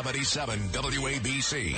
77 WABC.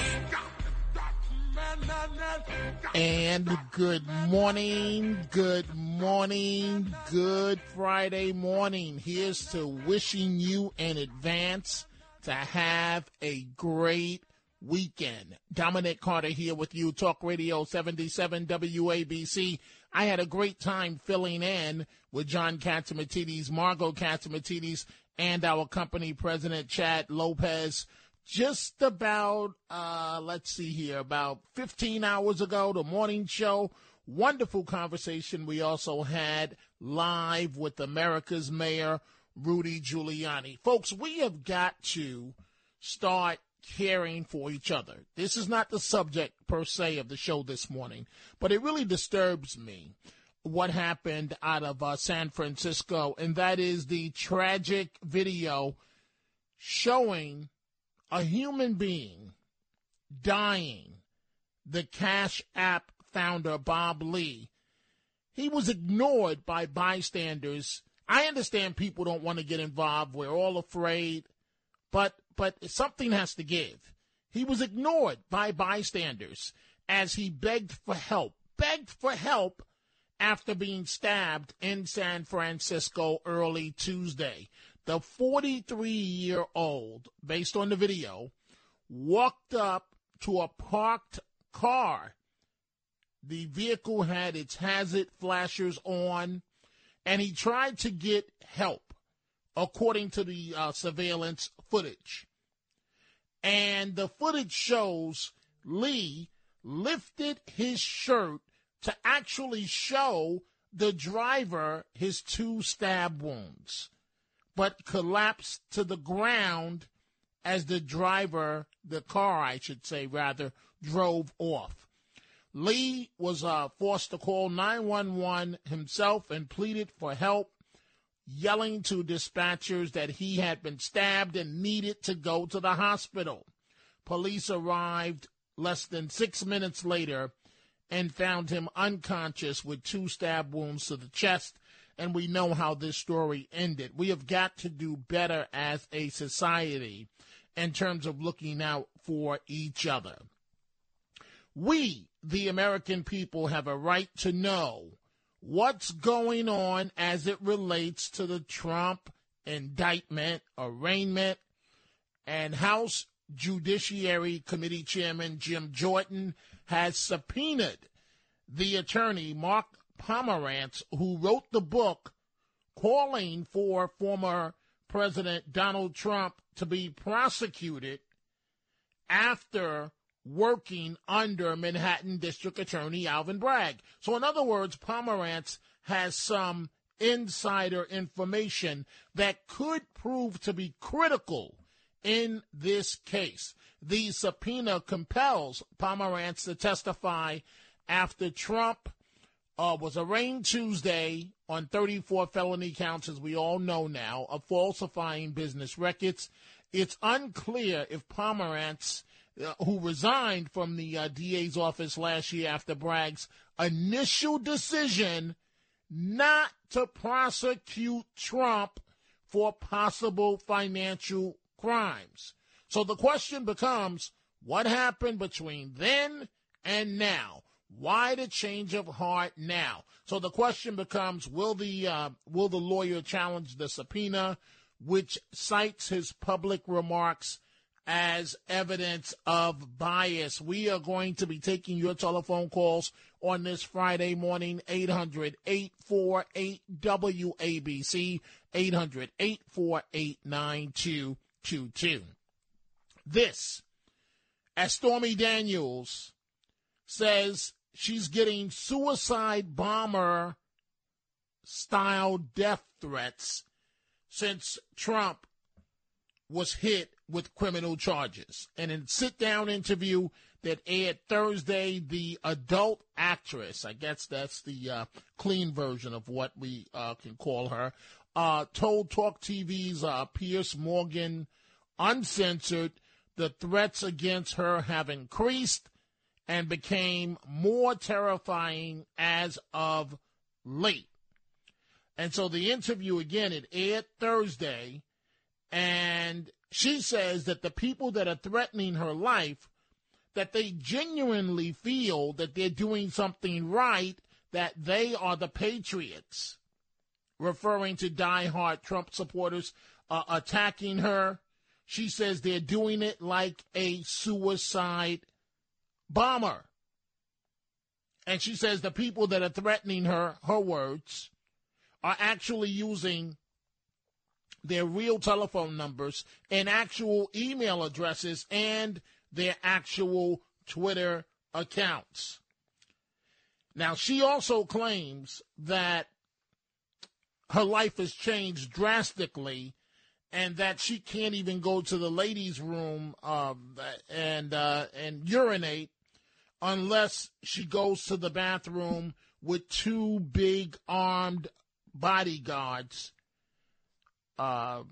And good morning, good morning, good Friday morning. Here's to wishing you in advance to have a great weekend. Dominic Carter here with you, Talk Radio 77 WABC. I had a great time filling in with John Catsimatidis, Margot Catsimatidis, and our company president, Chad Lopez just about, uh, let's see here, about 15 hours ago, the morning show. Wonderful conversation we also had live with America's Mayor, Rudy Giuliani. Folks, we have got to start caring for each other. This is not the subject per se of the show this morning, but it really disturbs me what happened out of uh, San Francisco, and that is the tragic video showing a human being dying, the Cash App founder, Bob Lee, he was ignored by bystanders. I understand people don't want to get involved. We're all afraid, but but something has to give. He was ignored by bystanders as he begged for help, begged for help after being stabbed in San Francisco early Tuesday. The 43 year old, based on the video, walked up to a parked car. The vehicle had its hazard flashers on, and he tried to get help, according to the uh, surveillance footage. And the footage shows Lee lifted his shirt to actually show the driver his two stab wounds but collapsed to the ground as the driver, the car, I should say, rather, drove off. Lee was uh, forced to call 911 himself and pleaded for help, yelling to dispatchers that he had been stabbed and needed to go to the hospital. Police arrived less than six minutes later and found him unconscious with two stab wounds to the chest and we know how this story ended. We have got to do better as a society in terms of looking out for each other. We, the American people, have a right to know what's going on as it relates to the Trump indictment, arraignment, and House Judiciary Committee Chairman Jim Jordan has subpoenaed the attorney Mark Pomerantz, who wrote the book calling for former President Donald Trump to be prosecuted after working under Manhattan District Attorney Alvin Bragg. So, in other words, Pomerantz has some insider information that could prove to be critical in this case. The subpoena compels Pomerantz to testify after Trump uh, was arraigned Tuesday on 34 felony counts, as we all know now, of falsifying business records. It's unclear if Pomerantz, uh, who resigned from the uh, DA's office last year after Bragg's initial decision not to prosecute Trump for possible financial crimes. So the question becomes what happened between then and now? Why the change of heart now? So the question becomes: Will the uh, will the lawyer challenge the subpoena, which cites his public remarks as evidence of bias. We are going to be taking your telephone calls on this Friday morning, 800 848 WABC, 800 848 9222. This, as Stormy Daniels says she's getting suicide bomber style death threats since Trump was hit with criminal charges. And in sit down interview that aired Thursday, the adult actress, I guess that's the uh, clean version of what we uh, can call her, uh, told Talk TV's uh, Piers Morgan, uncensored, the threats against her have increased and became more terrifying as of late. And so the interview again, it aired Thursday, and she says that the people that are threatening her life, that they genuinely feel that they're doing something right, that they are the patriots, referring to die-hard Trump supporters uh, attacking her. She says they're doing it like a suicide bomber. And she says the people that are threatening her, her words, are actually using their real telephone numbers and actual email addresses and their actual Twitter accounts. Now, she also claims that her life has changed drastically and that she can't even go to the ladies' room um, and uh, and urinate unless she goes to the bathroom with two big armed bodyguards uh,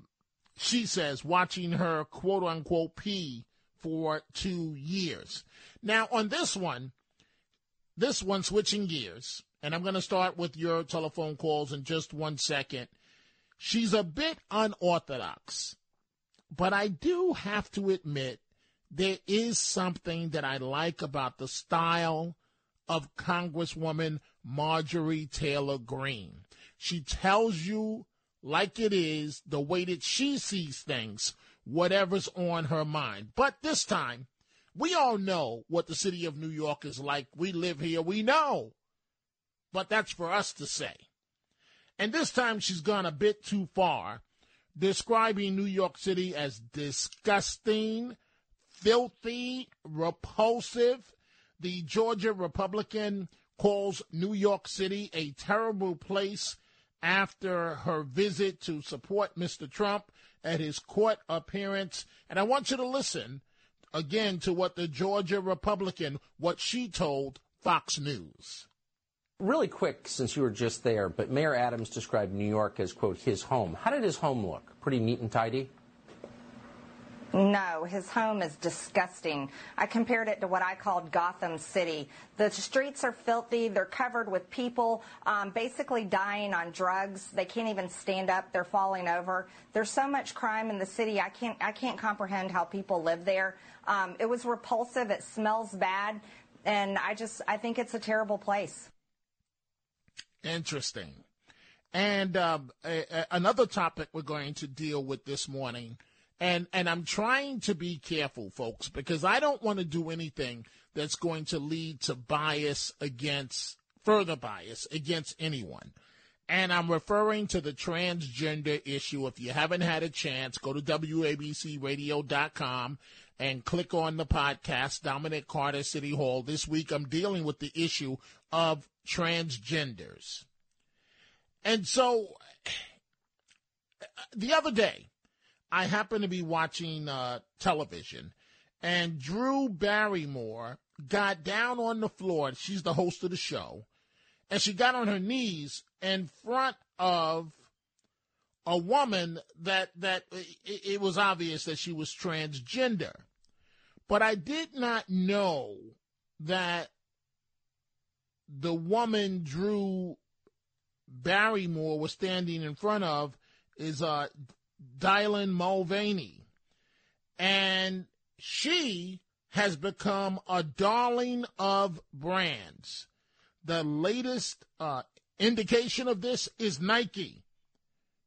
she says, watching her quote unquote pee for two years. Now, on this one, this one switching gears, and I'm going to start with your telephone calls in just one second. She's a bit unorthodox, but I do have to admit there is something that I like about the style of Congresswoman Marjorie Taylor Greene. She tells you like it is the way that she sees things, whatever's on her mind. But this time, we all know what the city of New York is like. We live here, we know. But that's for us to say. And this time she's gone a bit too far, describing New York City as disgusting, filthy, repulsive. The Georgia Republican calls New York City a terrible place after her visit to support Mr. Trump at his court appearance. And I want you to listen again to what the Georgia Republican, what she told Fox News. Really quick, since you were just there, but Mayor Adams described New York as, quote, his home. How did his home look? Pretty neat and tidy? No, his home is disgusting. I compared it to what I called Gotham City. The streets are filthy. They're covered with people um, basically dying on drugs. They can't even stand up. They're falling over. There's so much crime in the city. I can't I can't comprehend how people live there. Um, it was repulsive. It smells bad, and I just I think it's a terrible place. Interesting. And um, a, a, another topic we're going to deal with this morning and and I'm trying to be careful, folks, because I don't want to do anything that's going to lead to bias against further bias against anyone. And I'm referring to the transgender issue. If you haven't had a chance, go to WABCRadio.com and click on the podcast, Dominic Carter City Hall. This week I'm dealing with the issue of transgenders. And so the other day, I happened to be watching uh, television, and Drew Barrymore got down on the floor. She's the host of the show, and she got on her knees in front of a woman that that it, it was obvious that she was transgender. But I did not know that the woman Drew Barrymore was standing in front of is uh, Dylan Mulvaney. And she has become a darling of brands. The latest uh, indication of this is Nike,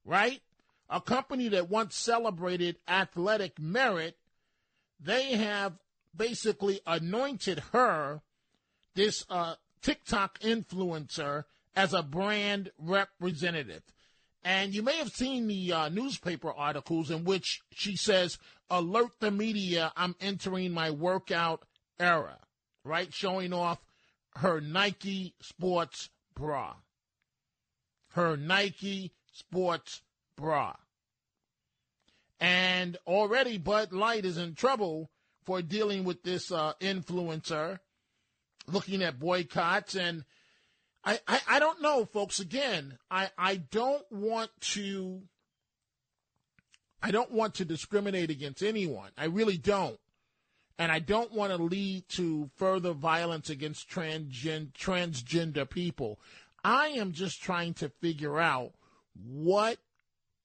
right? A company that once celebrated athletic merit they have basically anointed her, this uh, TikTok influencer, as a brand representative. And you may have seen the uh, newspaper articles in which she says, Alert the media, I'm entering my workout era, right? Showing off her Nike sports bra. Her Nike sports bra. And already Bud Light is in trouble for dealing with this uh, influencer, looking at boycotts. And I, I, I don't know, folks. Again, I, I don't want to. I don't want to discriminate against anyone. I really don't. And I don't want to lead to further violence against transgen- transgender people. I am just trying to figure out what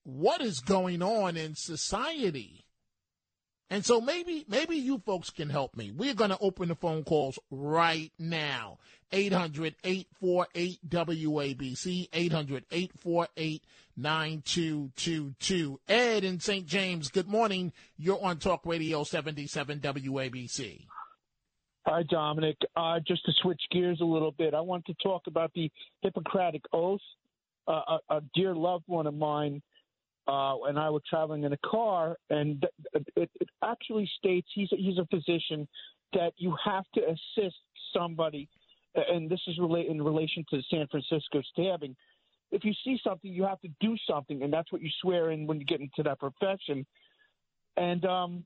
what is going on in society. And so maybe maybe you folks can help me. We're going to open the phone calls right now. 800-848-WABC, 800-848-9222. Ed in St. James, good morning. You're on Talk Radio 77 WABC. Hi, Dominic. Uh, just to switch gears a little bit, I want to talk about the Hippocratic Oath. Uh, a, a dear loved one of mine uh, and I were traveling in a car, and it, it actually states he's a, he's a physician that you have to assist somebody, and this is relate in relation to the San Francisco stabbing. If you see something, you have to do something, and that's what you swear in when you get into that profession. And um,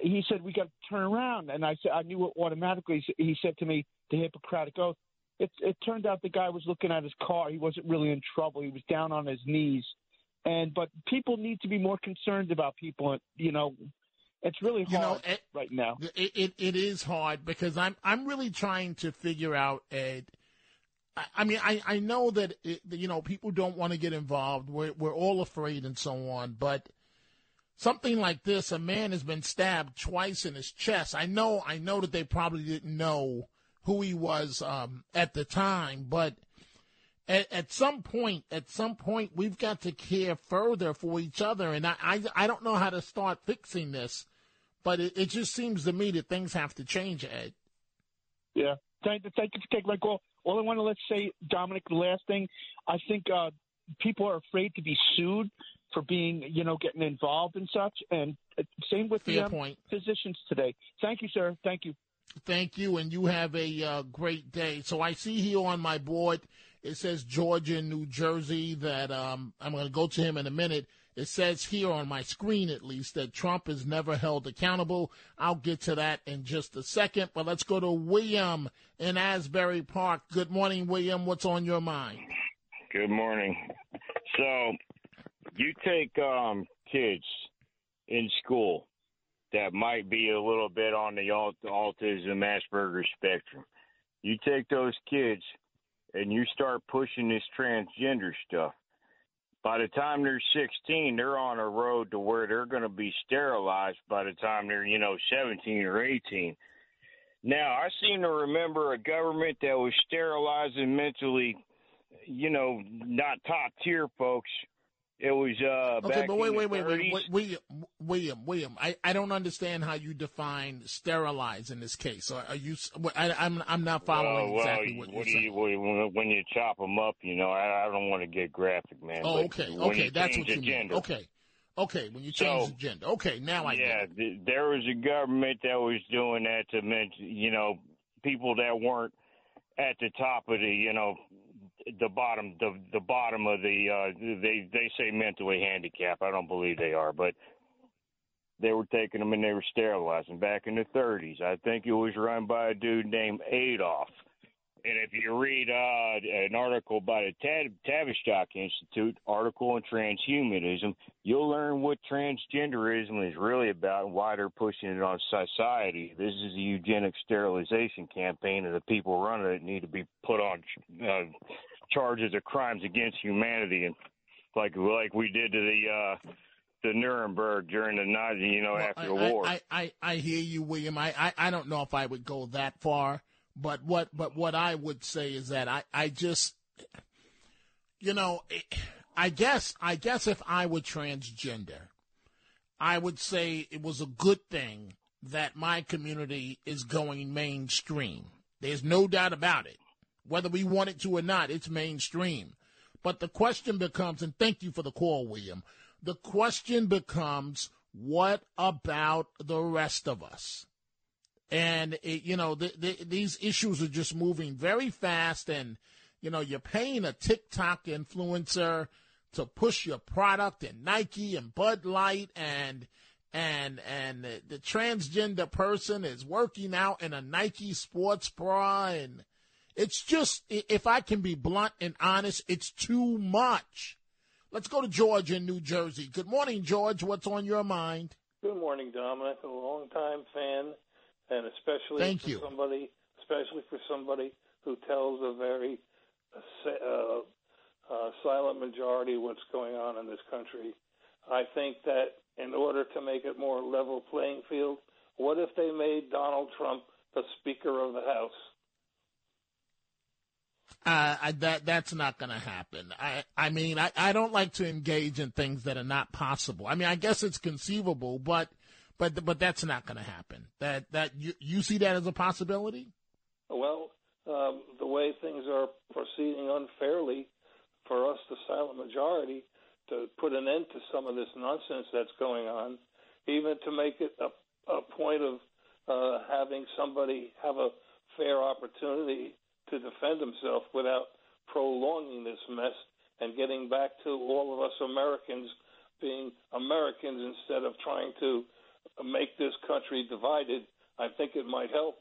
he said we got to turn around, and I said I knew it automatically. He said to me the Hippocratic oath. It, it turned out the guy was looking at his car. He wasn't really in trouble. He was down on his knees and but people need to be more concerned about people. You know, it's really hard you know, it, right now. It, it it is hard because I'm I'm really trying to figure out Ed. I, I mean, I, I know that it, you know people don't want to get involved. We're we're all afraid and so on. But something like this, a man has been stabbed twice in his chest. I know I know that they probably didn't know who he was um, at the time, but at, at, some point, at some point, we've got to care further for each other. And I, I, I don't know how to start fixing this, but it, it, just seems to me that things have to change, Ed. Yeah. Thank, thank you for taking my call. All I want to let's say, Dominic, the last thing, I think uh, people are afraid to be sued for being, you know, getting involved and such. And uh, same with Fair the um, point. physicians today. Thank you, sir. Thank you. Thank you, and you have a uh, great day. So I see here on my board it says Georgia and New Jersey that um, I'm going to go to him in a minute. It says here on my screen, at least, that Trump is never held accountable. I'll get to that in just a second. But let's go to William in Asbury Park. Good morning, William. What's on your mind? Good morning. So, you take um, kids in school that might be a little bit on the autism Asperger spectrum. You take those kids and you start pushing this transgender stuff, by the time they're 16, they're on a road to where they're going to be sterilized by the time they're, you know, 17 or 18. Now, I seem to remember a government that was sterilizing mentally, you know, not top tier folks it was uh. Okay, but wait, wait, wait, wait, wait, William, William, William. I, I don't understand how you define sterilize in this case. Are, are you? I, am I'm, I'm not following well, exactly what, what you're you, saying. when you chop them up, you know, I, I don't want to get graphic, man. Oh, okay, okay, that's what you gender, mean. Okay, okay, when you change so, the gender. Okay, now I yeah, get it. there was a government that was doing that to mention, you know, people that weren't at the top of the, you know, the bottom the the bottom of the uh they they say mentally handicapped. I don't believe they are, but they were taking them and they were sterilizing back in the 30s. I think it was run by a dude named Adolf. And if you read uh, an article by the Tavistock Institute, article on transhumanism, you'll learn what transgenderism is really about and why they're pushing it on society. This is a eugenic sterilization campaign, and the people running it need to be put on uh, charges of crimes against humanity, and like like we did to the uh, the Nuremberg during the Nazi, you know, well, after I, the war. I, I, I hear you, William. I, I, I don't know if I would go that far, but what but what I would say is that I, I just, you know, eh, I guess I guess if I were transgender, I would say it was a good thing that my community is going mainstream. There's no doubt about it. Whether we want it to or not, it's mainstream. But the question becomes, and thank you for the call, William. The question becomes, what about the rest of us? And, it, you know, the, the, these issues are just moving very fast. And, you know, you're paying a TikTok influencer to push your product and Nike and Bud Light and, and, and the, the transgender person is working out in a Nike sports bra. And it's just, if I can be blunt and honest, it's too much. Let's go to George in New Jersey. Good morning, George. What's on your mind? Good morning, Dominic. A long-time fan, and especially Thank for you. somebody, especially for somebody who tells a very uh, uh, silent majority what's going on in this country. I think that in order to make it more level playing field, what if they made Donald Trump the Speaker of the House? Uh, I, that that's not going to happen. I I mean I, I don't like to engage in things that are not possible. I mean I guess it's conceivable, but but but that's not going to happen. That that you you see that as a possibility? Well, um, the way things are proceeding unfairly for us, the silent majority, to put an end to some of this nonsense that's going on, even to make it a, a point of uh, having somebody have a fair opportunity to defend himself without prolonging this mess and getting back to all of us Americans being Americans instead of trying to make this country divided, I think it might help.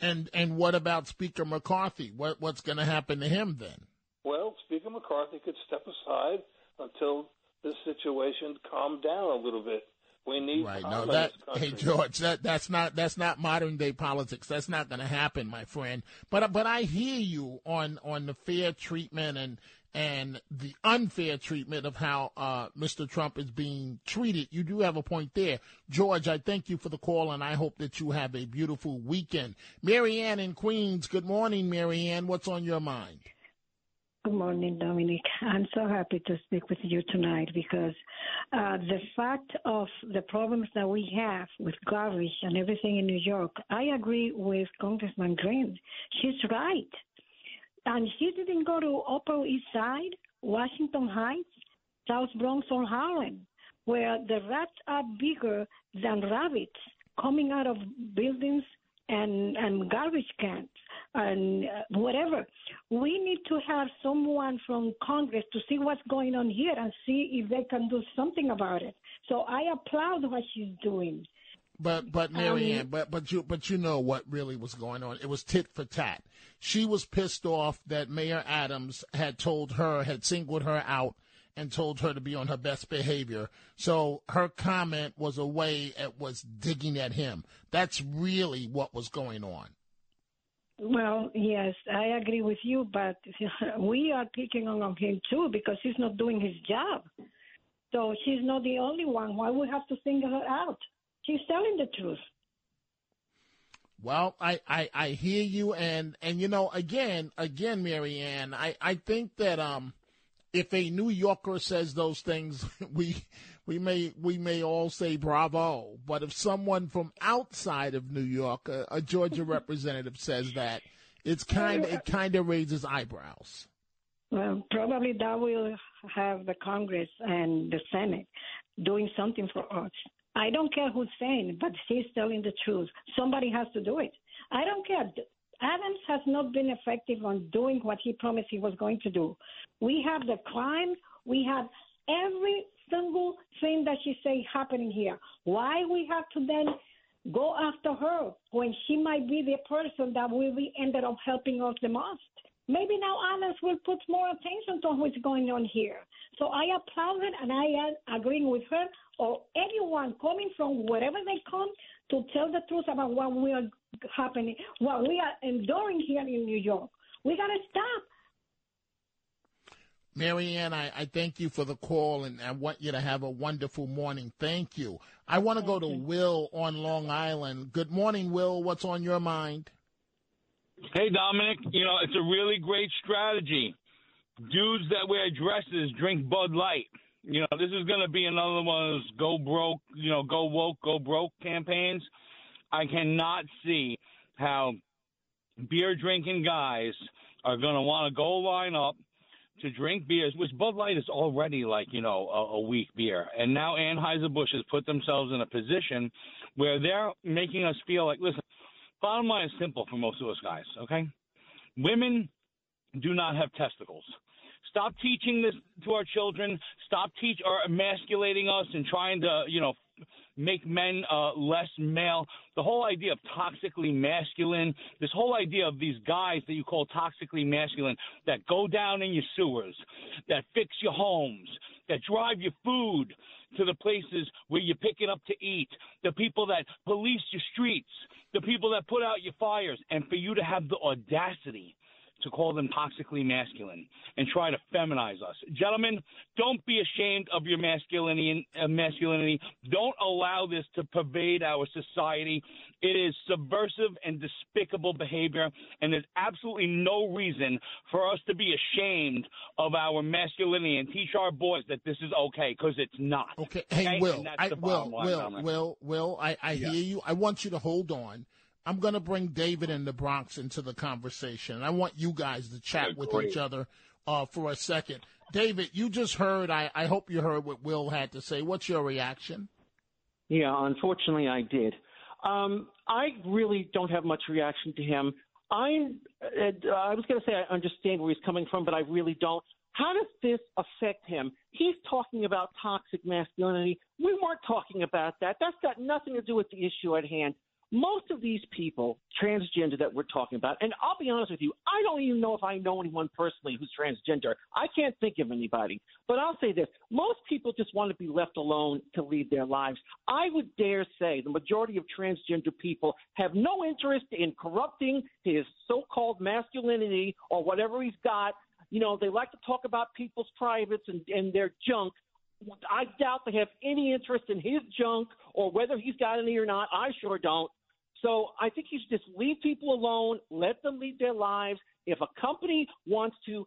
And and what about Speaker McCarthy? What what's going to happen to him then? Well, Speaker McCarthy could step aside until this situation calmed down a little bit. We need right. No, that hey George, that that's not that's not modern day politics. That's not going to happen, my friend. But but I hear you on on the fair treatment and and the unfair treatment of how uh, Mr. Trump is being treated. You do have a point there, George. I thank you for the call, and I hope that you have a beautiful weekend. Marianne in Queens. Good morning, Marianne. What's on your mind? Good morning, Dominic. I'm so happy to speak with you tonight because uh, the fact of the problems that we have with garbage and everything in New York, I agree with Congressman Greene. She's right. And she didn't go to Upper East Side, Washington Heights, South Bronx, or Harlem, where the rats are bigger than rabbits coming out of buildings and, and garbage cans and uh, whatever. We need to have someone from Congress to see what's going on here and see if they can do something about it. So I applaud what she's doing. But but Marianne, but but you but you know what really was going on. It was tit for tat. She was pissed off that Mayor Adams had told her, had singled her out and told her to be on her best behavior. So her comment was a way it was digging at him. That's really what was going on. Well, yes, I agree with you, but we are picking on him too because he's not doing his job. So she's not the only one. Why we have to single her out? She's telling the truth. Well, I, I, I hear you, and and you know, again, again, Marianne, I, I think that um, if a New Yorker says those things, we we may we may all say bravo. But if someone from outside of New York, a, a Georgia representative, says that, it's kind it kind of raises eyebrows. Well, probably that will have the Congress and the Senate doing something for us. I don't care who's saying, but she's telling the truth. Somebody has to do it. I don't care. Adams has not been effective on doing what he promised he was going to do. We have the crime. We have every single thing that she say happening here. Why we have to then go after her when she might be the person that will be ended up helping us the most? Maybe now Adams will put more attention to what's going on here. So I applaud her and I am agreeing with her or anyone coming from wherever they come to tell the truth about what we are happening, what we are enduring here in New York. We got to stop. Marianne, I, I thank you for the call, and I want you to have a wonderful morning. Thank you. I want to go to Will on Long Island. Good morning, Will. What's on your mind? Hey, Dominic, you know, it's a really great strategy. Dudes that wear dresses drink Bud Light. You know, this is going to be another one of those go broke, you know, go woke, go broke campaigns. I cannot see how beer drinking guys are going to want to go line up to drink beers, which Bud Light is already like, you know, a, a weak beer. And now Anheuser-Busch has put themselves in a position where they're making us feel like, listen, bottom line is simple for most of us guys, okay? Women do not have testicles. Stop teaching this to our children. Stop teach or emasculating us and trying to, you know, make men uh, less male. The whole idea of toxically masculine, this whole idea of these guys that you call toxically masculine that go down in your sewers, that fix your homes, that drive your food to the places where you pick it up to eat, the people that police your streets, the people that put out your fires, and for you to have the audacity to call them toxically masculine and try to feminize us. Gentlemen, don't be ashamed of your masculinity. Uh, masculinity. Don't allow this to pervade our society. It is subversive and despicable behavior, and there's absolutely no reason for us to be ashamed of our masculinity and teach our boys that this is okay because it's not. Okay, hey, Will, I, Will, Will, Will, Will, I, I yeah. hear you. I want you to hold on. I'm going to bring David and the Bronx into the conversation. I want you guys to chat with each other uh, for a second. David, you just heard, I, I hope you heard what Will had to say. What's your reaction? Yeah, unfortunately, I did. Um, I really don't have much reaction to him. I, uh, I was going to say I understand where he's coming from, but I really don't. How does this affect him? He's talking about toxic masculinity. We weren't talking about that. That's got nothing to do with the issue at hand most of these people, transgender that we're talking about, and I'll be honest with you, I don't even know if I know anyone personally who's transgender. I can't think of anybody. But I'll say this most people just want to be left alone to lead their lives. I would dare say the majority of transgender people have no interest in corrupting his so called masculinity or whatever he's got. You know, they like to talk about people's privates and, and their junk. I doubt they have any interest in his junk or whether he's got any or not. I sure don't. So I think you should just leave people alone, let them lead their lives. If a company wants to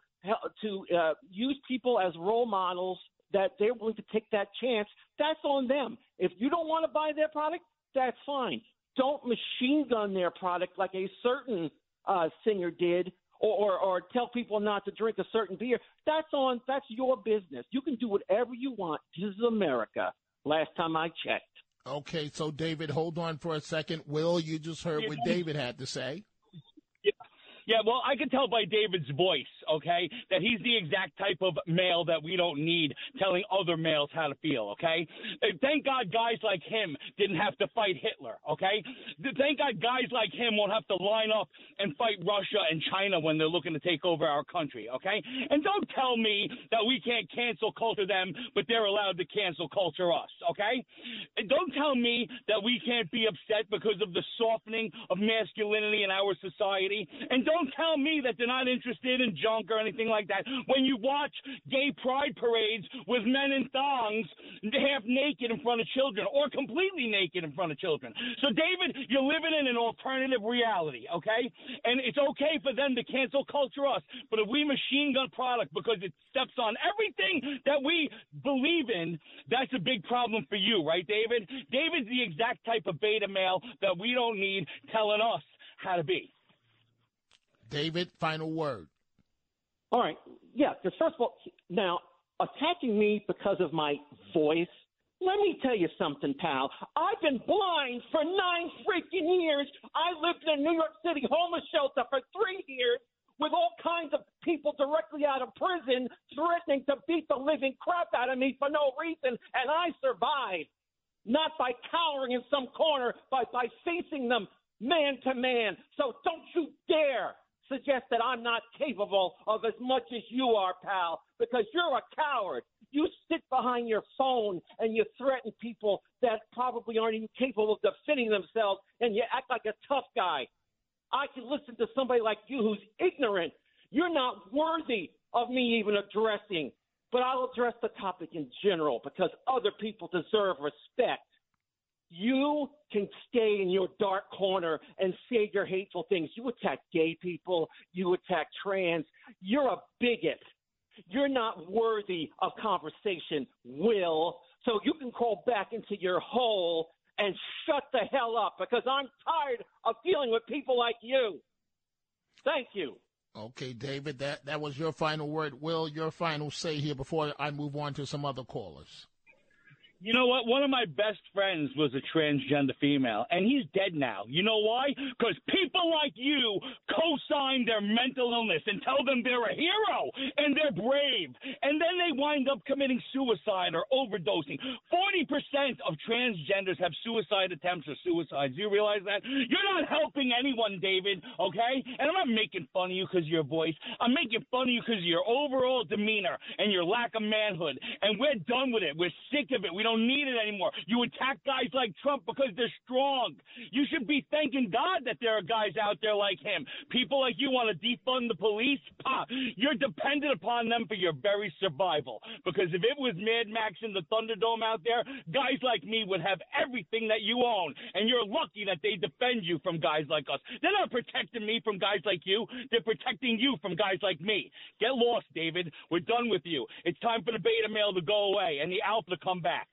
to uh, use people as role models, that they're willing to take that chance, that's on them. If you don't want to buy their product, that's fine. Don't machine gun their product like a certain uh, singer did, or, or, or tell people not to drink a certain beer. That's on. That's your business. You can do whatever you want. This is America. Last time I checked. Okay, so David, hold on for a second. Will, you just heard what David had to say. Yeah, yeah well, I can tell by David's voice, okay, that he's the exact type of male that we don't need telling other males how to feel, okay? Uh, thank God guys like him didn't have to fight Hitler, okay? Thank God guys like him won't have to line up and fight Russia and China when they're looking to take over our country, okay? And don't tell me that we can't cancel culture them, but they're allowed to cancel culture us, okay? And don't tell me that we can't be upset because of the softening of masculinity in our society. And don't don't tell me that they're not interested in or anything like that. When you watch gay pride parades with men in thongs, half naked in front of children, or completely naked in front of children. So, David, you're living in an alternative reality, okay? And it's okay for them to cancel culture us, but if we machine gun product because it steps on everything that we believe in, that's a big problem for you, right, David? David's the exact type of beta male that we don't need telling us how to be. David, final word. All right. Yeah, because first of all, now attacking me because of my voice. Let me tell you something, pal. I've been blind for nine freaking years. I lived in a New York City homeless shelter for three years with all kinds of people directly out of prison threatening to beat the living crap out of me for no reason, and I survived. Not by cowering in some corner, but by facing them man to man. So don't you dare suggest that I'm not capable of as much as you are, pal, because you're a coward. You sit behind your phone and you threaten people that probably aren't even capable of defending themselves, and you act like a tough guy. I can listen to somebody like you who's ignorant. You're not worthy of me even addressing, but I'll address the topic in general because other people deserve respect. You can stay in your dark corner and say your hateful things. You attack gay people, you attack trans. You're a bigot. you're not worthy of conversation, Will. So you can crawl back into your hole and shut the hell up because I'm tired of dealing with people like you. Thank you. Okay, David, that, that was your final word. Will, your final say here before I move on to some other callers. You know what? One of my best friends was a transgender female, and he's dead now. You know why? Because people like you co-sign their mental illness and tell them they're a hero and they're brave, and then they wind up committing suicide or overdosing. Forty percent of transgenders have suicide attempts or suicides. Do you realize that? You're not helping anyone, David. Okay? And I'm not making fun of you because of your voice. I'm making fun of you because of your overall demeanor and your lack of manhood. And we're done with it. We're sick of it. We don't don't need it anymore. You attack guys like Trump because they're strong. You should be thanking God that there are guys out there like him. People like you want to defund the police? Pah, you're dependent upon them for your very survival. Because if it was Mad Max in the Thunderdome out there, guys like me would have everything that you own. And you're lucky that they defend you from guys like us. They're not protecting me from guys like you. They're protecting you from guys like me. Get lost, David. We're done with you. It's time for the beta male to go away and the alpha to come back.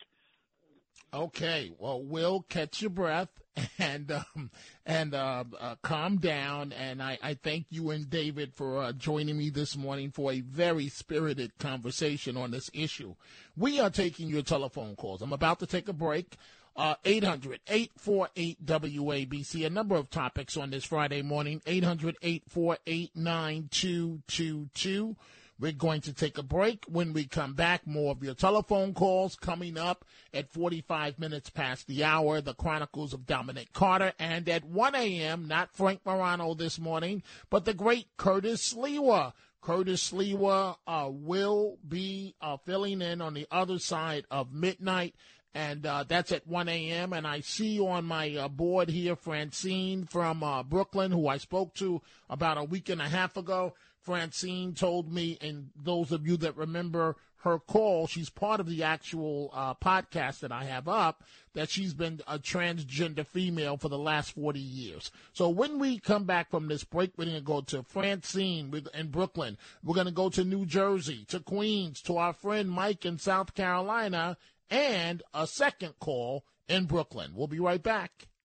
Okay, well, Will, catch your breath and um, and uh, uh, calm down. And I, I, thank you and David for uh, joining me this morning for a very spirited conversation on this issue. We are taking your telephone calls. I'm about to take a break. Uh, 800 848 WABC. A number of topics on this Friday morning. 800 848 9222. We're going to take a break. When we come back, more of your telephone calls coming up at 45 minutes past the hour. The Chronicles of Dominic Carter. And at 1 a.m., not Frank Morano this morning, but the great Curtis Sliwa. Curtis Sliwa uh, will be uh, filling in on the other side of midnight and uh, that's at 1 a.m. And I see on my uh, board here Francine from uh, Brooklyn, who I spoke to about a week and a half ago. Francine told me, and those of you that remember her call, she's part of the actual uh, podcast that I have up, that she's been a transgender female for the last 40 years. So when we come back from this break, we're going to go to Francine in Brooklyn. We're going to go to New Jersey, to Queens, to our friend Mike in South Carolina, and a second call in Brooklyn. We'll be right back.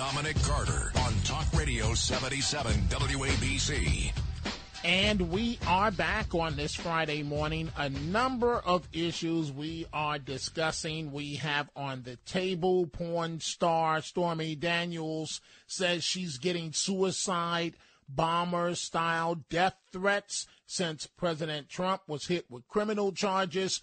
Dominic Carter on Talk Radio 77 WABC. And we are back on this Friday morning. A number of issues we are discussing. We have on the table porn star Stormy Daniels says she's getting suicide bomber style death threats since President Trump was hit with criminal charges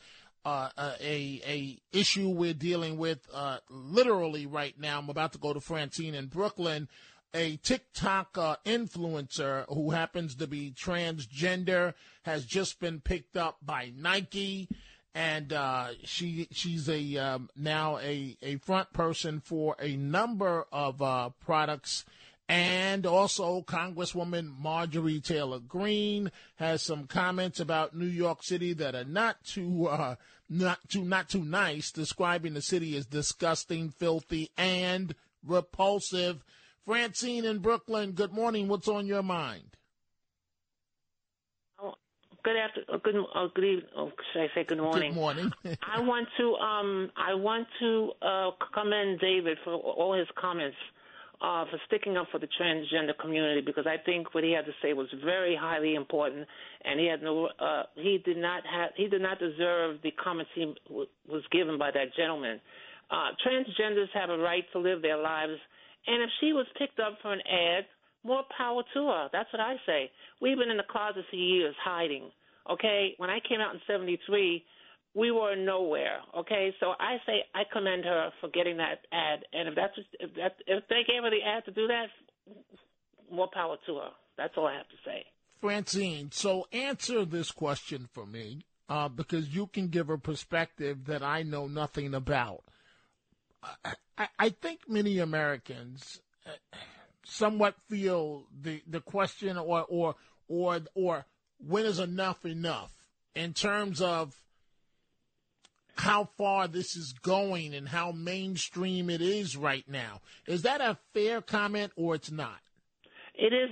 uh, a a issue we're dealing with uh, literally right now. I'm about to go to Francine in Brooklyn. A TikTok uh, influencer who happens to be transgender has just been picked up by Nike, and uh, she she's a um, now a a front person for a number of uh, products and also, Congresswoman Marjorie Taylor Greene has some comments about New York City that are not too uh, not too not too nice, describing the city as disgusting, filthy, and repulsive. Francine in Brooklyn, good morning. What's on your mind? Oh, good after, uh, good, uh, good evening. Oh, should I say good morning? Good morning. I want to, um, I want to uh, commend David for all his comments uh, for sticking up for the transgender community because I think what he had to say was very highly important, and he had no, uh, he did not have, he did not deserve the comments he w- was given by that gentleman. Uh, transgenders have a right to live their lives, and if she was picked up for an ad, more power to her. That's what I say. We've been in the closet for years hiding. Okay, when I came out in '73 we were nowhere. Okay, so I say I commend her for getting that ad, and if that's if that if they gave her the ad to do that, more power to her. That's all I have to say. Francine, so answer this question for me, uh, because you can give a perspective that I know nothing about. I, I think many Americans uh, somewhat feel the the question or or or or when is enough enough in terms of how far this is going and how mainstream it is right now. Is that a fair comment or it's not? It is.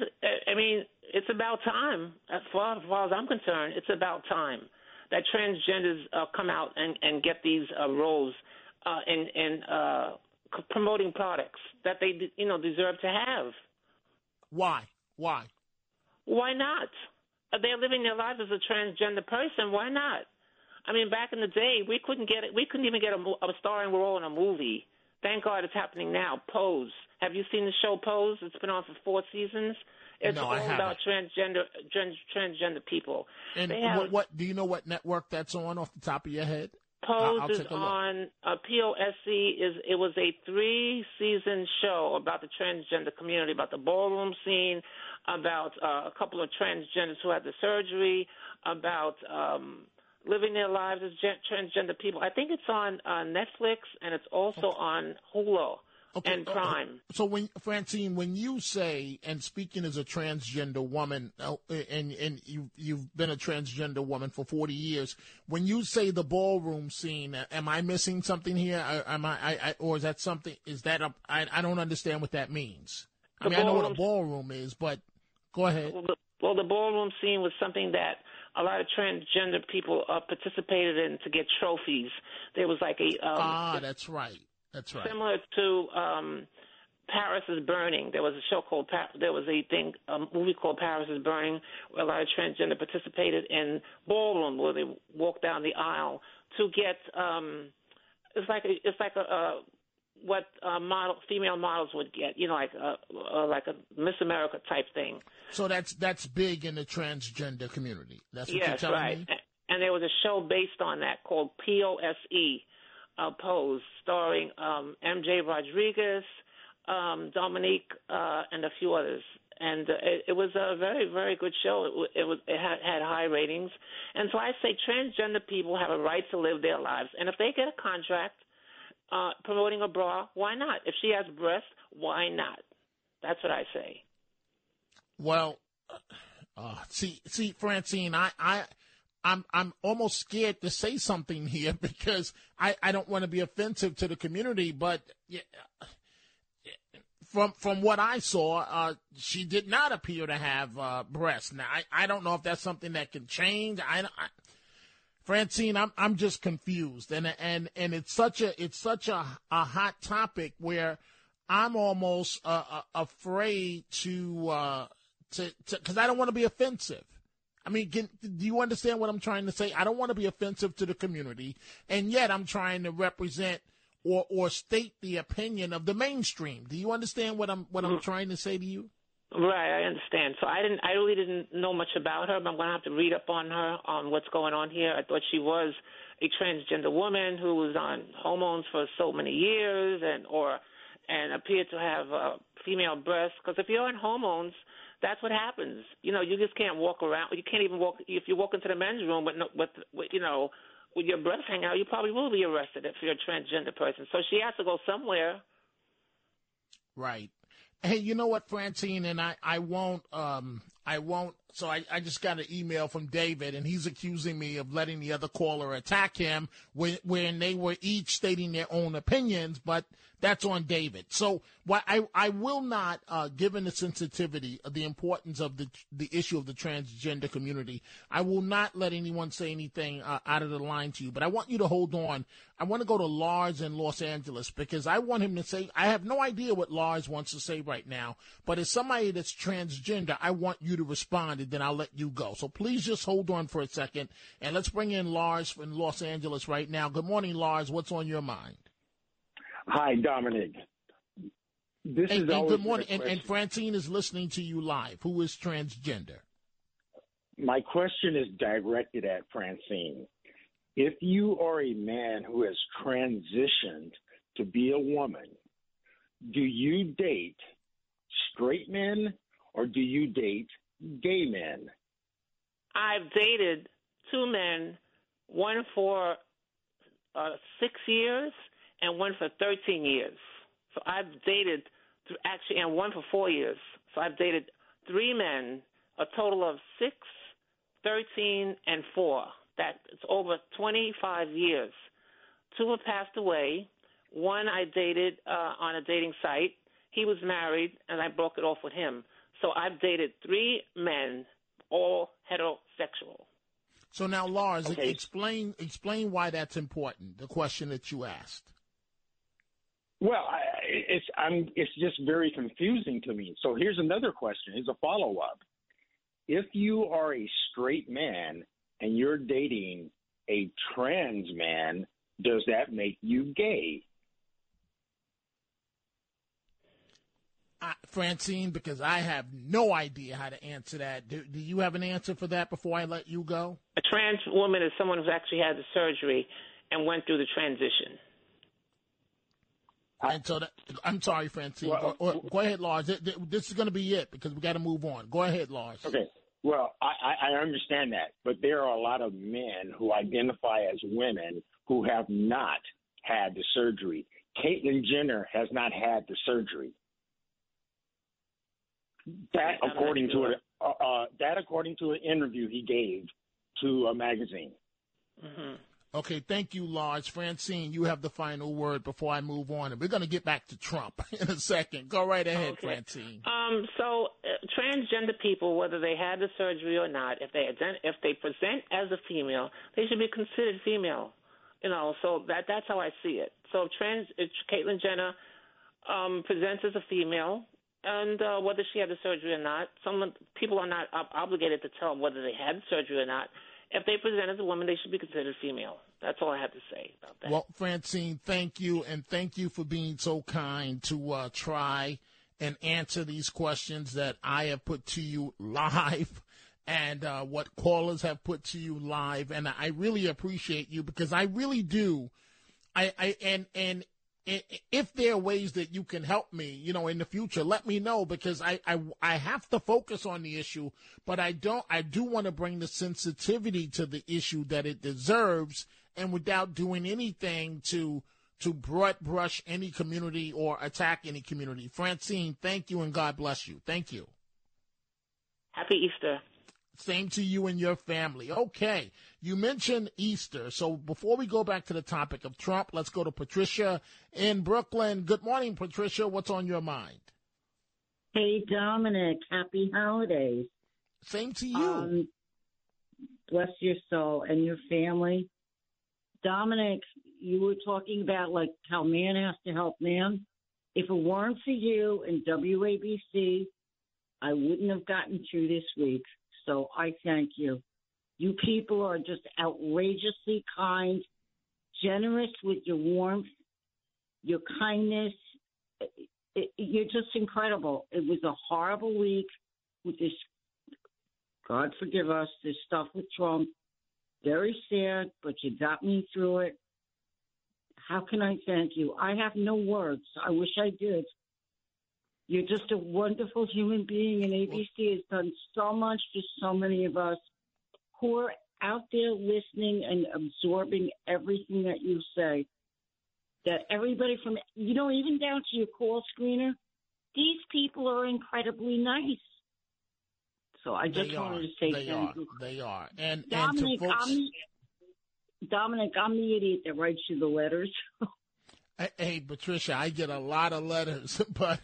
I mean, it's about time. As far, as, far as I'm concerned, it's about time that transgenders uh, come out and, and get these uh, roles uh, in, in uh, promoting products that they, you know, deserve to have. Why? Why? Why not? They're living their lives as a transgender person. Why not? I mean, back in the day, we couldn't get it. We couldn't even get a, a starring role in a movie. Thank God it's happening now. Pose. Have you seen the show Pose? It's been on for four seasons. It's no, all about transgender trans, transgender people. And what, what do you know? What network that's on off the top of your head? Pose I'll- is a on uh, POSC. Is it was a three season show about the transgender community, about the ballroom scene, about uh, a couple of transgenders who had the surgery, about um, living their lives as gen- transgender people. I think it's on uh, Netflix and it's also on Hulu and Prime. So when Francine, when you say, and speaking as a transgender woman, uh, and and you you've been a transgender woman for forty years, when you say the ballroom scene, uh, am I missing something here? Uh, Am I, I, I or is that something? Is that a? I, I don't understand what that means. I mean, I know what a ballroom- ballroom is, but go ahead. Well, the, well, the ballroom scene was something that a lot of transgender people uh, participated in to get trophies. There was like a um, ah, that's right. That's right. similar to um Paris is Burning. There was a show called pa- there was a thing a movie called Paris is Burning where a lot of transgender participated in ballroom where they walk down the aisle to get um it's like a, it's like a, a what uh, model female models would get, you know, like a, uh, like a Miss America type thing. So that's that's big in the transgender community. That's what you're yes, telling right. me. And there was a show based on that called POSE, uh, Pose, starring um, MJ Rodriguez, um, Dominique, uh, and a few others. And uh, it, it was a very, very good show. It, it was it had, had high ratings, and so I say transgender people have a right to live their lives. And if they get a contract uh, promoting a bra, why not? If she has breasts, why not? That's what I say. Well, uh, see, see, Francine, I, I, I'm, I'm almost scared to say something here because I, I don't want to be offensive to the community, but yeah, from from what I saw, uh, she did not appear to have uh, breasts. Now, I, I don't know if that's something that can change. I, I Francine, I'm I'm just confused, and and and it's such a it's such a a hot topic where I'm almost uh, uh, afraid to uh, to because I don't want to be offensive. I mean, can, do you understand what I'm trying to say? I don't want to be offensive to the community, and yet I'm trying to represent or or state the opinion of the mainstream. Do you understand what I'm what I'm trying to say to you? Right, I understand. So I didn't, I really didn't know much about her, but I'm going to have to read up on her on what's going on here. I thought she was a transgender woman who was on hormones for so many years, and or and appeared to have uh, female breasts. Because if you're on hormones, that's what happens. You know, you just can't walk around. You can't even walk if you walk into the men's room with, no, with, with you know with your breasts hanging out. You probably will be arrested if you're a transgender person. So she has to go somewhere. Right. Hey, you know what, Francine, and I, I won't um I won't. So I, I just got an email from David, and he's accusing me of letting the other caller attack him when, when they were each stating their own opinions, but that's on David. So what I, I will not, uh, given the sensitivity of the importance of the the issue of the transgender community, I will not let anyone say anything uh, out of the line to you. But I want you to hold on. I want to go to Lars in Los Angeles because I want him to say. I have no idea what Lars wants to say right now, but as somebody that's transgender, I want you to respond, and then I'll let you go. So please just hold on for a second, and let's bring in Lars from Los Angeles right now. Good morning, Lars. What's on your mind? Hi, Dominic. This and, is and good morning. And, and. Francine is listening to you live. Who is transgender? My question is directed at Francine. If you are a man who has transitioned to be a woman, do you date straight men or do you date gay men? I've dated two men, one for uh, six years and one for 13 years. So I've dated, th- actually, and one for four years. So I've dated three men, a total of six, 13, and four. That's over 25 years. Two have passed away. One I dated uh, on a dating site. He was married, and I broke it off with him. So I've dated three men, all heterosexual. So now, Lars, Okay. explain explain why that's important. The question that you asked. Well, I, it's I'm it's just very confusing to me. So here's another question. Here's a follow up. If you are a straight man and you're dating a trans man, does that make you gay? Uh, Francine, because I have no idea how to answer that. Do, do you have an answer for that before I let you go? A trans woman is someone who's actually had the surgery and went through the transition. And so that, I'm sorry, Francine. go, or- go ahead, Lars. Th- th- This is going to be it because we got to move on. Go ahead, Lars. Okay. Well, I, I I understand that, but there are a lot of men who identify as women who have not had the surgery. Caitlyn Jenner has not had the surgery. That, according to sure. it, uh, uh, that according to an interview he gave to a magazine. Mm-hmm. Okay, thank you, Lars. Francine, you have the final word before I move on. And we're going to get back to Trump in a second. Go right ahead, Okay. Francine. Um, so uh, transgender people, whether they had the surgery or not, if they ident- if they present as a female, they should be considered female. You know, so that that's how I see it. So if trans if Caitlyn Jenner um, presents as a female, and uh, whether she had the surgery or not, some people are not ob- obligated to tell them whether they had surgery or not. If they present as a woman, they should be considered female. That's all I have to say about that. Well, Francine, thank you, and thank you for being so kind to uh, try and answer these questions that I have put to you live, and uh, what callers have put to you live, and I really appreciate you because I really do. I, I and and if there are ways that you can help me, you know, in the future, let me know because I, I I have to focus on the issue, but I don't I do want to bring the sensitivity to the issue that it deserves, and without doing anything to to broad brush any community or attack any community. Francine, thank you and God bless you. Thank you. Happy Easter. Same to you and your family. Okay. You mentioned Easter. So before we go back to the topic of Trump, let's go to Patricia in Brooklyn. Good morning, Patricia. What's on your mind? Hey, Dominic, happy holidays. Same to you. Um, bless your soul and your family. Dominic, you were talking about like how man has to help man. If it weren't for you and WABC, I wouldn't have gotten through this week. So I thank you. You people are just outrageously kind, generous with your warmth, your kindness. It- it- you're just incredible. It was a horrible week with this, God forgive us, this stuff with Trump. Very sad, but you got me through it. How can I thank you? I have no words. I wish I did. You're just a wonderful human being, and ABC has done so much for so many of us who are out there listening and absorbing everything that you say. That everybody from, you know, even down to your call screener, these people are incredibly nice. So I just they wanted are. to say they thank are. you. They are. And Dominic, and to folks, I'm the, Dominic, I'm the idiot that writes you the letters. Hey, Patricia, I get a lot of letters, but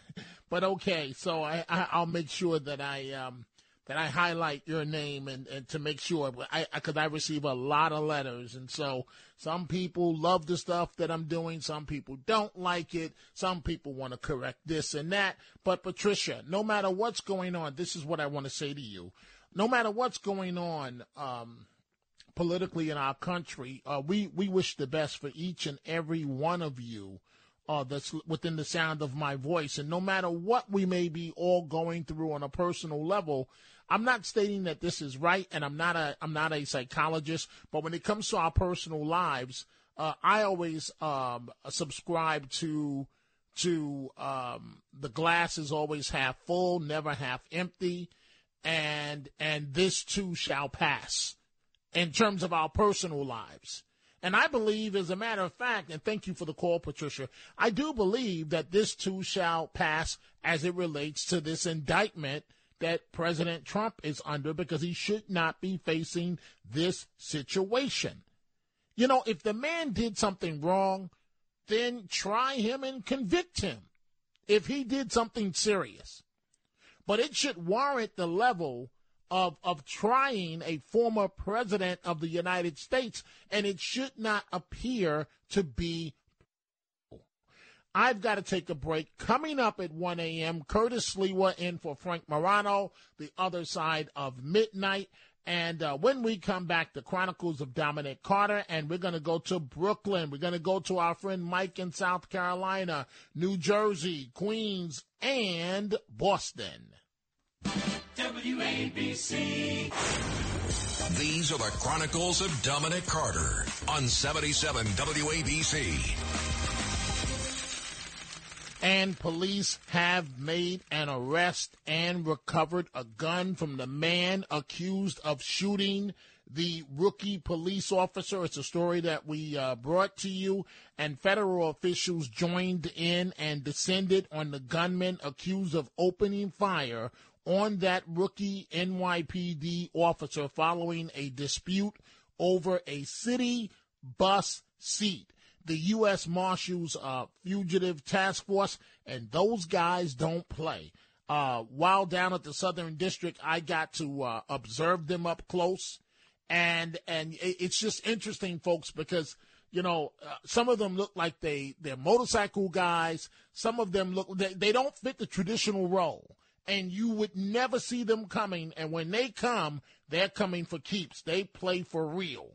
but okay. So I, I I'll make sure that I um that I highlight your name and, and to make sure I because I receive a lot of letters, and so some people love the stuff that I'm doing, some people don't like it, some people want to correct this and that. But Patricia, no matter what's going on, this is what I want to say to you. No matter what's going on, um, politically in our country, uh, we we wish the best for each and every one of you uh, that's within the sound of my voice. And no matter what we may be all going through on a personal level, I'm not stating that this is right, and I'm not a I'm not a psychologist. But when it comes to our personal lives, uh, I always um, subscribe to to um, the glass is always half full, never half empty, and and this too shall pass in terms of our personal lives. And I believe, as a matter of fact, and thank you for the call, Patricia, I do believe that this too shall pass as it relates to this indictment that President Trump is under because he should not be facing this situation. You know, if the man did something wrong, then try him and convict him if he did something serious. But it should warrant the level of of trying a former president of the United States, and it should not appear to be. I've got to take a break. Coming up at 1 a.m., Curtis Sliwa in for Frank Morano, the other side of midnight. And uh, when we come back, the Chronicles of Dominic Carter, and we're going to go to Brooklyn. We're going to go to our friend Mike in South Carolina, New Jersey, Queens, and Boston. WABC. These are the Chronicles of Dominic Carter on 77 WABC. And police have made an arrest and recovered a gun from the man accused of shooting the rookie police officer. It's a story that we uh, brought to you, and federal officials joined in and descended on the gunman accused of opening fire on that rookie NYPD officer following a dispute over a city bus seat the U.S. Marshals uh, Fugitive Task Force, and those guys don't play. Uh, while down at the Southern District, I got to uh, observe them up close, and and it's just interesting, folks, because you know uh, some of them look like they they're motorcycle guys. Some of them look they, they don't fit the traditional role, and you would never see them coming. And when they come, they're coming for keeps. They play for real.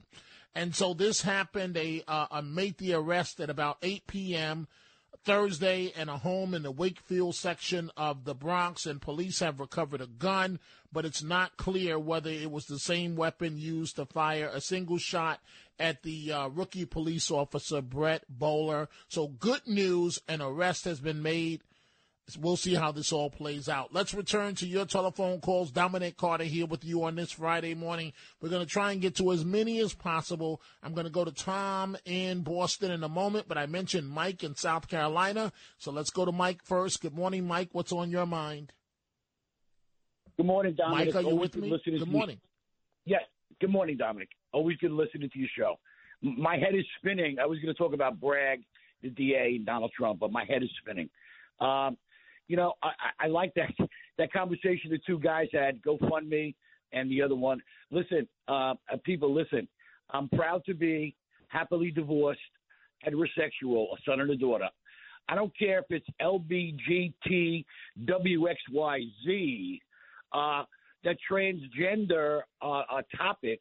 And so this happened. They uh, made the arrest at about 8 p.m. Thursday in a home in the Wakefield section of the Bronx, and police have recovered a gun, but it's not clear whether it was the same weapon used to fire a single shot at the uh, rookie police officer, Brett Bowler. So good news, an arrest has been made. We'll see how this all plays out. Let's return to your telephone calls. Dominic Carter here with you on this Friday morning. We're going to try and get to as many as possible. I'm going to go to Tom in Boston in a moment, but I mentioned Mike in South Carolina. So let's go to Mike first. Good morning, Mike. What's on your mind? Good morning, Dominic. Mike, are you Always with me? Good to morning. Yes. Good morning, Dominic. Always good listening to your show. My head is spinning. I was going to talk about Bragg, the DA, Donald Trump, but my head is spinning. Um, you know, I, I like that that conversation the two guys had, GoFundMe and the other one. Listen, uh, uh, people, listen. I'm proud to be happily divorced, heterosexual, a son and a daughter. I don't care if it's LBGTWXYZ, uh, that transgender uh, uh, topic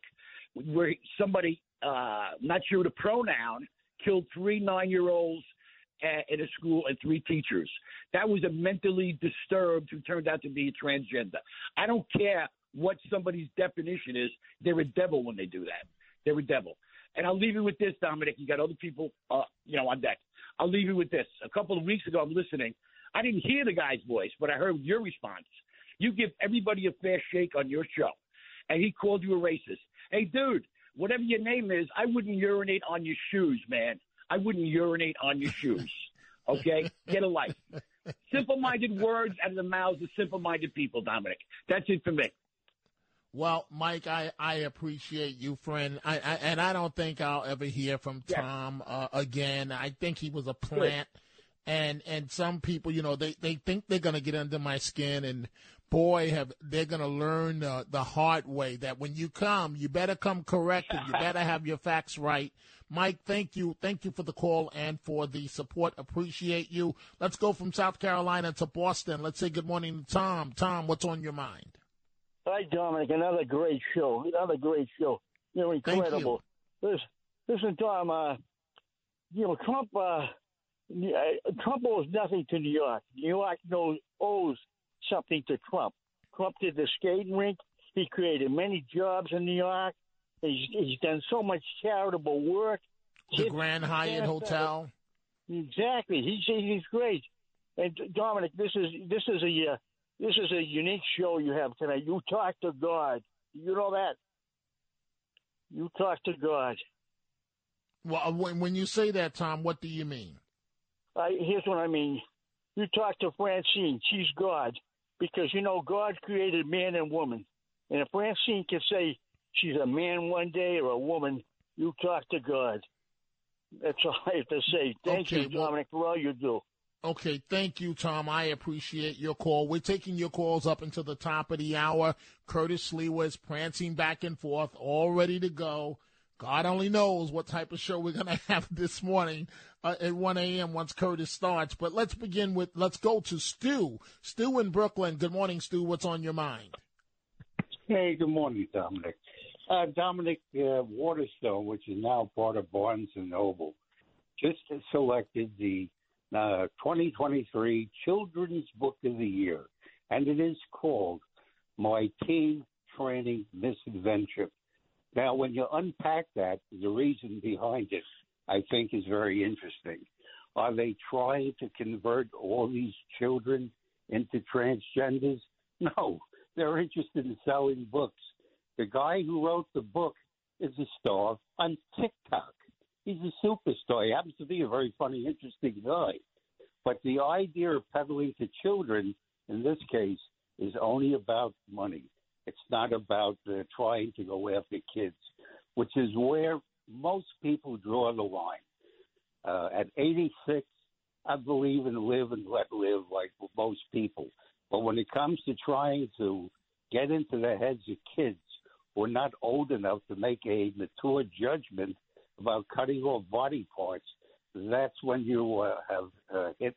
where somebody, uh, not sure the pronoun, killed three nine year olds in a school and three teachers. That was a mentally disturbed who turned out to be a transgender. I don't care what somebody's definition is, they're a devil when they do that. They're a devil. And I'll leave you with this, Dominic. You got other people, uh, you know, on deck. I'll leave you with this. A couple of weeks ago, I'm listening. I didn't hear the guy's voice, but I heard your response. You give everybody a fair shake on your show, and he called you a racist. Hey, dude, whatever your name is, I wouldn't urinate on your shoes, man. I wouldn't urinate on your shoes. Okay, get a life. Simple-minded words out of the mouths of simple-minded people, Dominic. That's it for me. Well, Mike, I, I appreciate you, friend. I, I and I don't think I'll ever hear from Tom uh, again. I think he was a plant, and and some people, you know, they they think they're gonna get under my skin, and boy, have they're gonna learn uh, the hard way that when you come, you better come corrected. You better have your facts right. Mike, thank you, thank you for the call and for the support. Appreciate you. Let's go from South Carolina to Boston. Let's say good morning to Tom. Tom, what's on your mind? Hi, Dominic. Another great show. Another great show. You're incredible. Thank Listen, listen, Tom. Uh, you know, Trump. Uh, Trump owes nothing to New York. New York knows owes something to Trump. Trump did the skating rink. He created many jobs in New York. He's, he's done so much charitable work. The Grand Hyatt Hotel. Exactly. He's he's great. And Dominic, this is this is a uh, this is a unique show you have tonight. You talk to God. You know that. You talk to God. Well, uh, when, when you say that, Tom, what do you mean? Uh, here's what I mean. You talk to Francine. She's God because you know God created man and woman, and if Francine can say she's a man one day or a woman, you talk to God. That's all I have to say. Thank Okay, you, well- Dominic, for all you do. Okay, thank you, Tom. I appreciate your call. We're taking your calls up until the top of the hour. Curtis Sliwa is prancing back and forth, all ready to go. God only knows what type of show we're going to have this morning uh, at 1 a.m. once Curtis starts. But let's begin with, let's go to Stu. Stu in Brooklyn. Good morning, Stu. What's on your mind? Hey, good morning, Dominic. Uh, Dominic uh, Waterstone, which is now part of Barnes and Noble, just selected the uh, 2023 Children's Book of the Year, and it is called My Teen Training Misadventure. Now, when you unpack that, the reason behind it, I think, is very interesting. Are they trying to convert all these children into transgenders? No, they're interested in selling books. The guy who wrote the book is a star on TikTok. He's a superstar. He happens to be a very funny, interesting guy. But the idea of peddling to children, in this case, is only about money. It's not about uh, trying to go after kids, which is where most people draw the line. Uh, at 86, I believe in live and let live like most people. But when it comes to trying to get into the heads of kids who are not old enough to make a mature judgment about cutting off body parts, that's when you uh, have uh, hit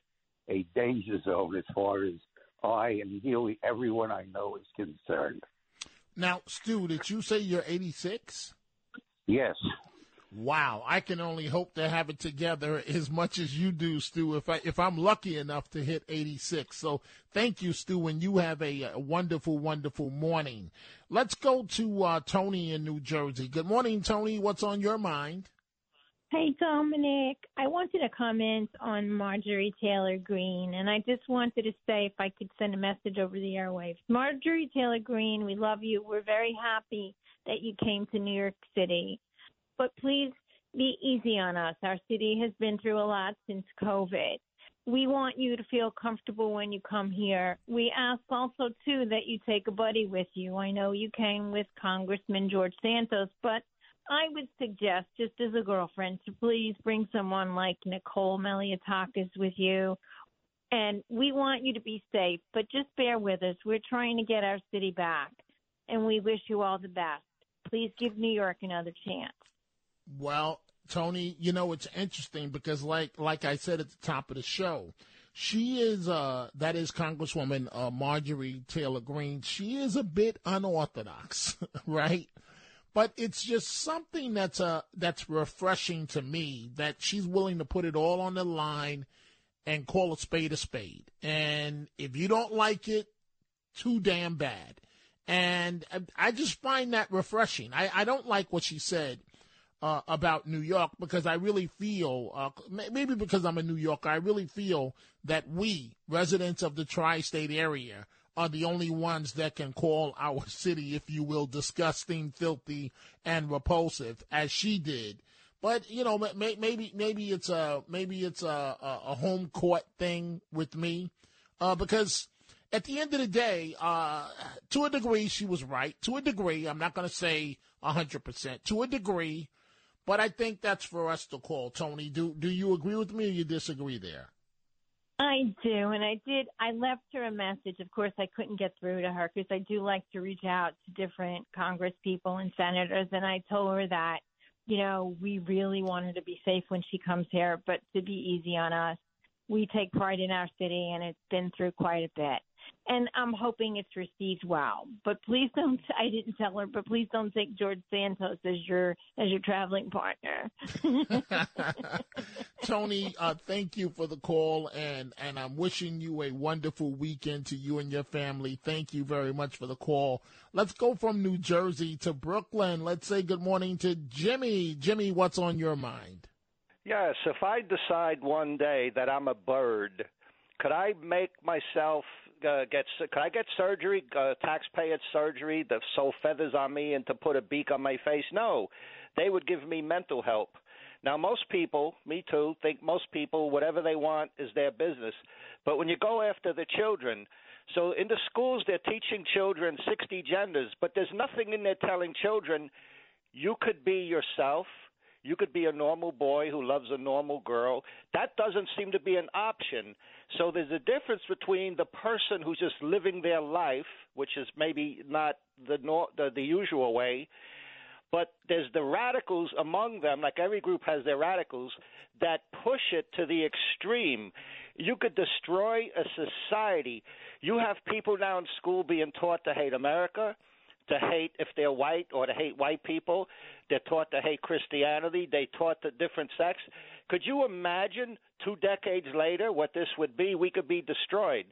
a danger zone as far as I and nearly everyone I know is concerned. Now, Stu, did you say you're 86? Yes. Wow, I can only hope to have it together as much as you do, Stu. If I if I'm lucky enough to hit 86, so thank you, Stu, and you have a, a wonderful, wonderful morning. Let's go to uh, Tony in New Jersey. Good morning, Tony. What's on your mind? Hey, Dominic. I wanted to comment on Marjorie Taylor Greene, and I just wanted to say if I could send a message over the airwaves. Marjorie Taylor Greene, we love you. We're very happy that you came to New York City. But please be easy on us. Our city has been through a lot since COVID. We want you to feel comfortable when you come here. We ask also, too, that you take a buddy with you. I know you came with Congressman George Santos, but I would suggest, just as a girlfriend, to please bring someone like Nicole Malliotakis with you. And we want you to be safe, but just bear with us. We're trying to get our city back, and we wish you all the best. Please give New York another chance. Well, Tony, you know it's interesting because, like like I said at the top of the show, she is uh that is Congresswoman uh, Marjorie Taylor Greene. She is a bit unorthodox, right? But it's just something that's uh that's refreshing to me that she's willing to put it all on the line and call a spade a spade. And if you don't like it, too damn bad. And I- just find that refreshing. I, I don't like what she said uh, about New York because I really feel, uh, maybe because I'm a New Yorker, I really feel that we, residents of the tri state area, are the only ones that can call our city, if you will, disgusting, filthy, and repulsive, as she did. But you know, may- maybe maybe it's a maybe it's a, a, home court thing with me, uh, because at the end of the day, uh, to a degree, she was right. To a degree, I'm not going to say 100%. To a degree, but I think that's for us to call. Tony, do do you agree with me or you disagree there? I do, and I did. I left her a message. Of course, I couldn't get through to her because I do like to reach out to different Congress people and senators, and I told her that you know we really want her to be safe when she comes here, but to be easy on us. We take pride in our city, and it's been through quite a bit and I'm hoping it's received well. But please don't. I didn't tell her, but please don't take George Santos as your as your traveling partner. Tony, uh, thank you for the call, and and I'm wishing you a wonderful weekend to you and your family. Thank you very much for the call. Let's go from New Jersey to Brooklyn. Let's say good morning to Jimmy. Jimmy, what's on your mind? Yes, if I decide one day that I'm a bird, could I make myself uh, get could I get surgery, uh, taxpayer surgery, to sew feathers on me and to put a beak on my face? No, they would give me mental help. Now, most people, me too, think most people, whatever they want is their business. But when you go after the children, so in the schools they're teaching children 60 genders, but there's nothing in there telling children you could be yourself. You could be a normal boy who loves a normal girl. That doesn't seem to be an option. So there's a difference between the person who's just living their life, which is maybe not the the, the usual way, but there's the radicals among them, like every group has their radicals, that push it to the extreme. You could destroy a society. You have people now in school being taught to hate America, to hate if they're white, or to hate white people. They're taught to hate Christianity. They taught the different sects. Could you imagine two decades later what this would be? We could be destroyed.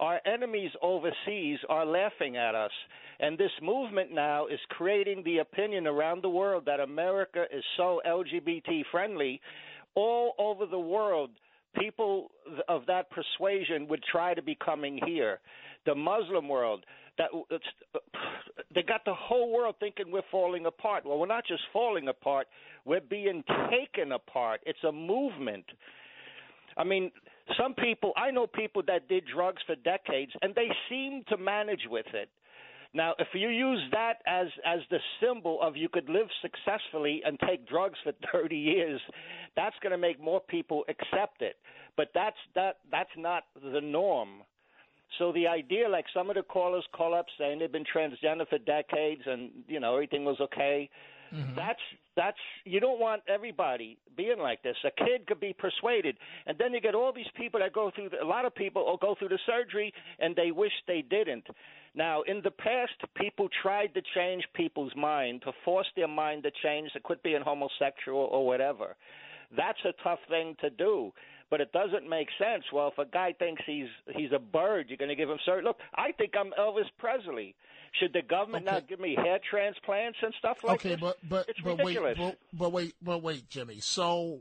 Our enemies overseas are laughing at us. And this movement now is creating the opinion around the world that America is so LGBT friendly. All over the world, people of that persuasion would try to be coming here. The Muslim world, that uh, they got the whole world thinking we're falling apart. Well, we're not just falling apart; we're being taken apart. It's a movement. I mean, some people I know people that did drugs for decades, and they seem to manage with it. Now, if you use that as as the symbol of you could live successfully and take drugs for 30 years, that's going to make more people accept it. But that's that that's not the norm. So the idea, like some of the callers call up saying they've been transgender for decades and you know everything was okay. Mm-hmm. That's that's you don't want everybody being like this. A kid could be persuaded, and then you get all these people that go through. The, a lot of people will go through the surgery and they wish they didn't. Now, in the past, people tried to change people's mind to force their mind to change to quit being homosexual or whatever. That's a tough thing to do but it doesn't make sense. Well, if a guy thinks he's he's a bird, you're going to give him certain. Look, I think I'm Elvis Presley. Should the government okay. now give me hair transplants and stuff like okay, this? Okay, but but it's but ridiculous. wait, but, but wait, but wait, Jimmy. So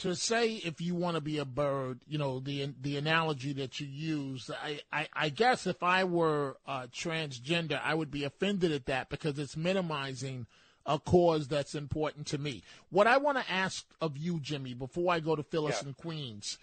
to say if you want to be a bird, you know the the analogy that you use, I I, I guess if I were uh, transgender, I would be offended at that because it's minimizing a cause that's important to me. What I want to ask of you, Jimmy, before I go to Phyllis yeah. and Queens,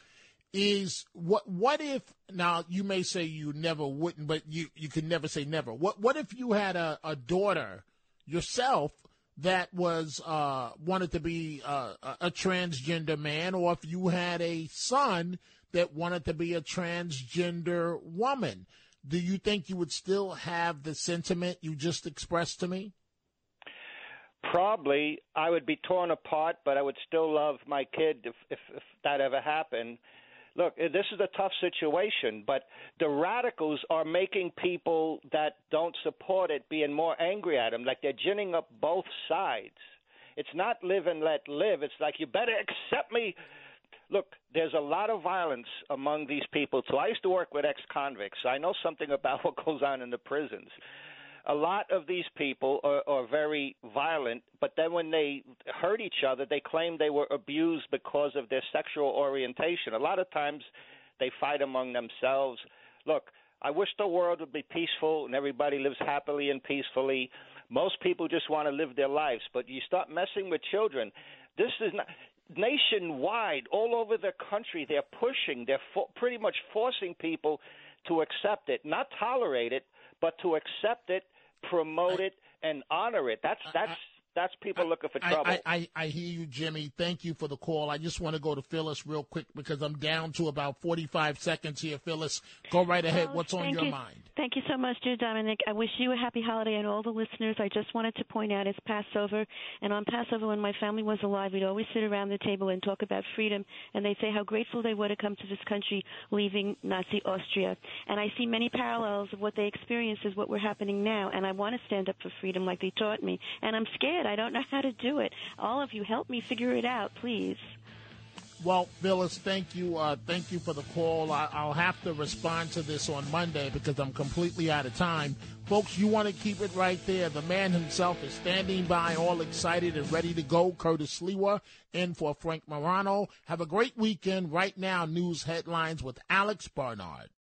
is what what if now you may say you never wouldn't, but you you can never say never. What what if you had a, a daughter yourself that was uh, wanted to be uh, a transgender man, or if you had a son that wanted to be a transgender woman? Do you think you would still have the sentiment you just expressed to me? Probably I would be torn apart, but I would still love my kid if, if, if that ever happened. Look, eh, this is a tough situation, but the radicals are making people that don't support it being more angry at them, like they're ginning up both sides. It's not live and let live. It's like you better accept me. Look, there's a lot of violence among these people too. I used to work with ex-convicts. So I know something about what goes on in the prisons a lot of these people are, are very violent, but then when they hurt each other, they claim they were abused because of their sexual orientation. A lot of times they fight among themselves. Look, I wish the world would be peaceful and everybody lives happily and peacefully. Most people just want to live their lives, but you start messing with children. This is not nationwide, all over the country. They're pushing. They're pretty much forcing people to accept it, not tolerate it, but to accept it, promote it, and honor it. That's that's that's people looking for trouble. I, I, I hear you, Jimmy. Thank you for the call. I just want to go to Phyllis real quick because I'm down to about 45 seconds here. Phyllis, go right ahead. Oh, What's on your you. mind? Thank you so much, dear Dominic. I wish you a happy holiday and all the listeners. I just wanted to point out it's Passover, and on Passover, when my family was alive, we'd always sit around the table and talk about freedom, and they'd say how grateful they were to come to this country leaving Nazi Austria. And I see many parallels of what they experienced is what we're happening now, and I want to stand up for freedom like they taught me. And I'm scared. I don't know how to do it. All of you, help me figure it out, please. Well, Phyllis, thank you. Uh, thank you for the call. I, I'll have to respond to this on Monday because I'm completely out of time. Folks, you want to keep it right there. The man himself is standing by, all excited and ready to go. Curtis Sliwa in for Frank Morano. Have a great weekend. Right now, news headlines with Alex Barnard.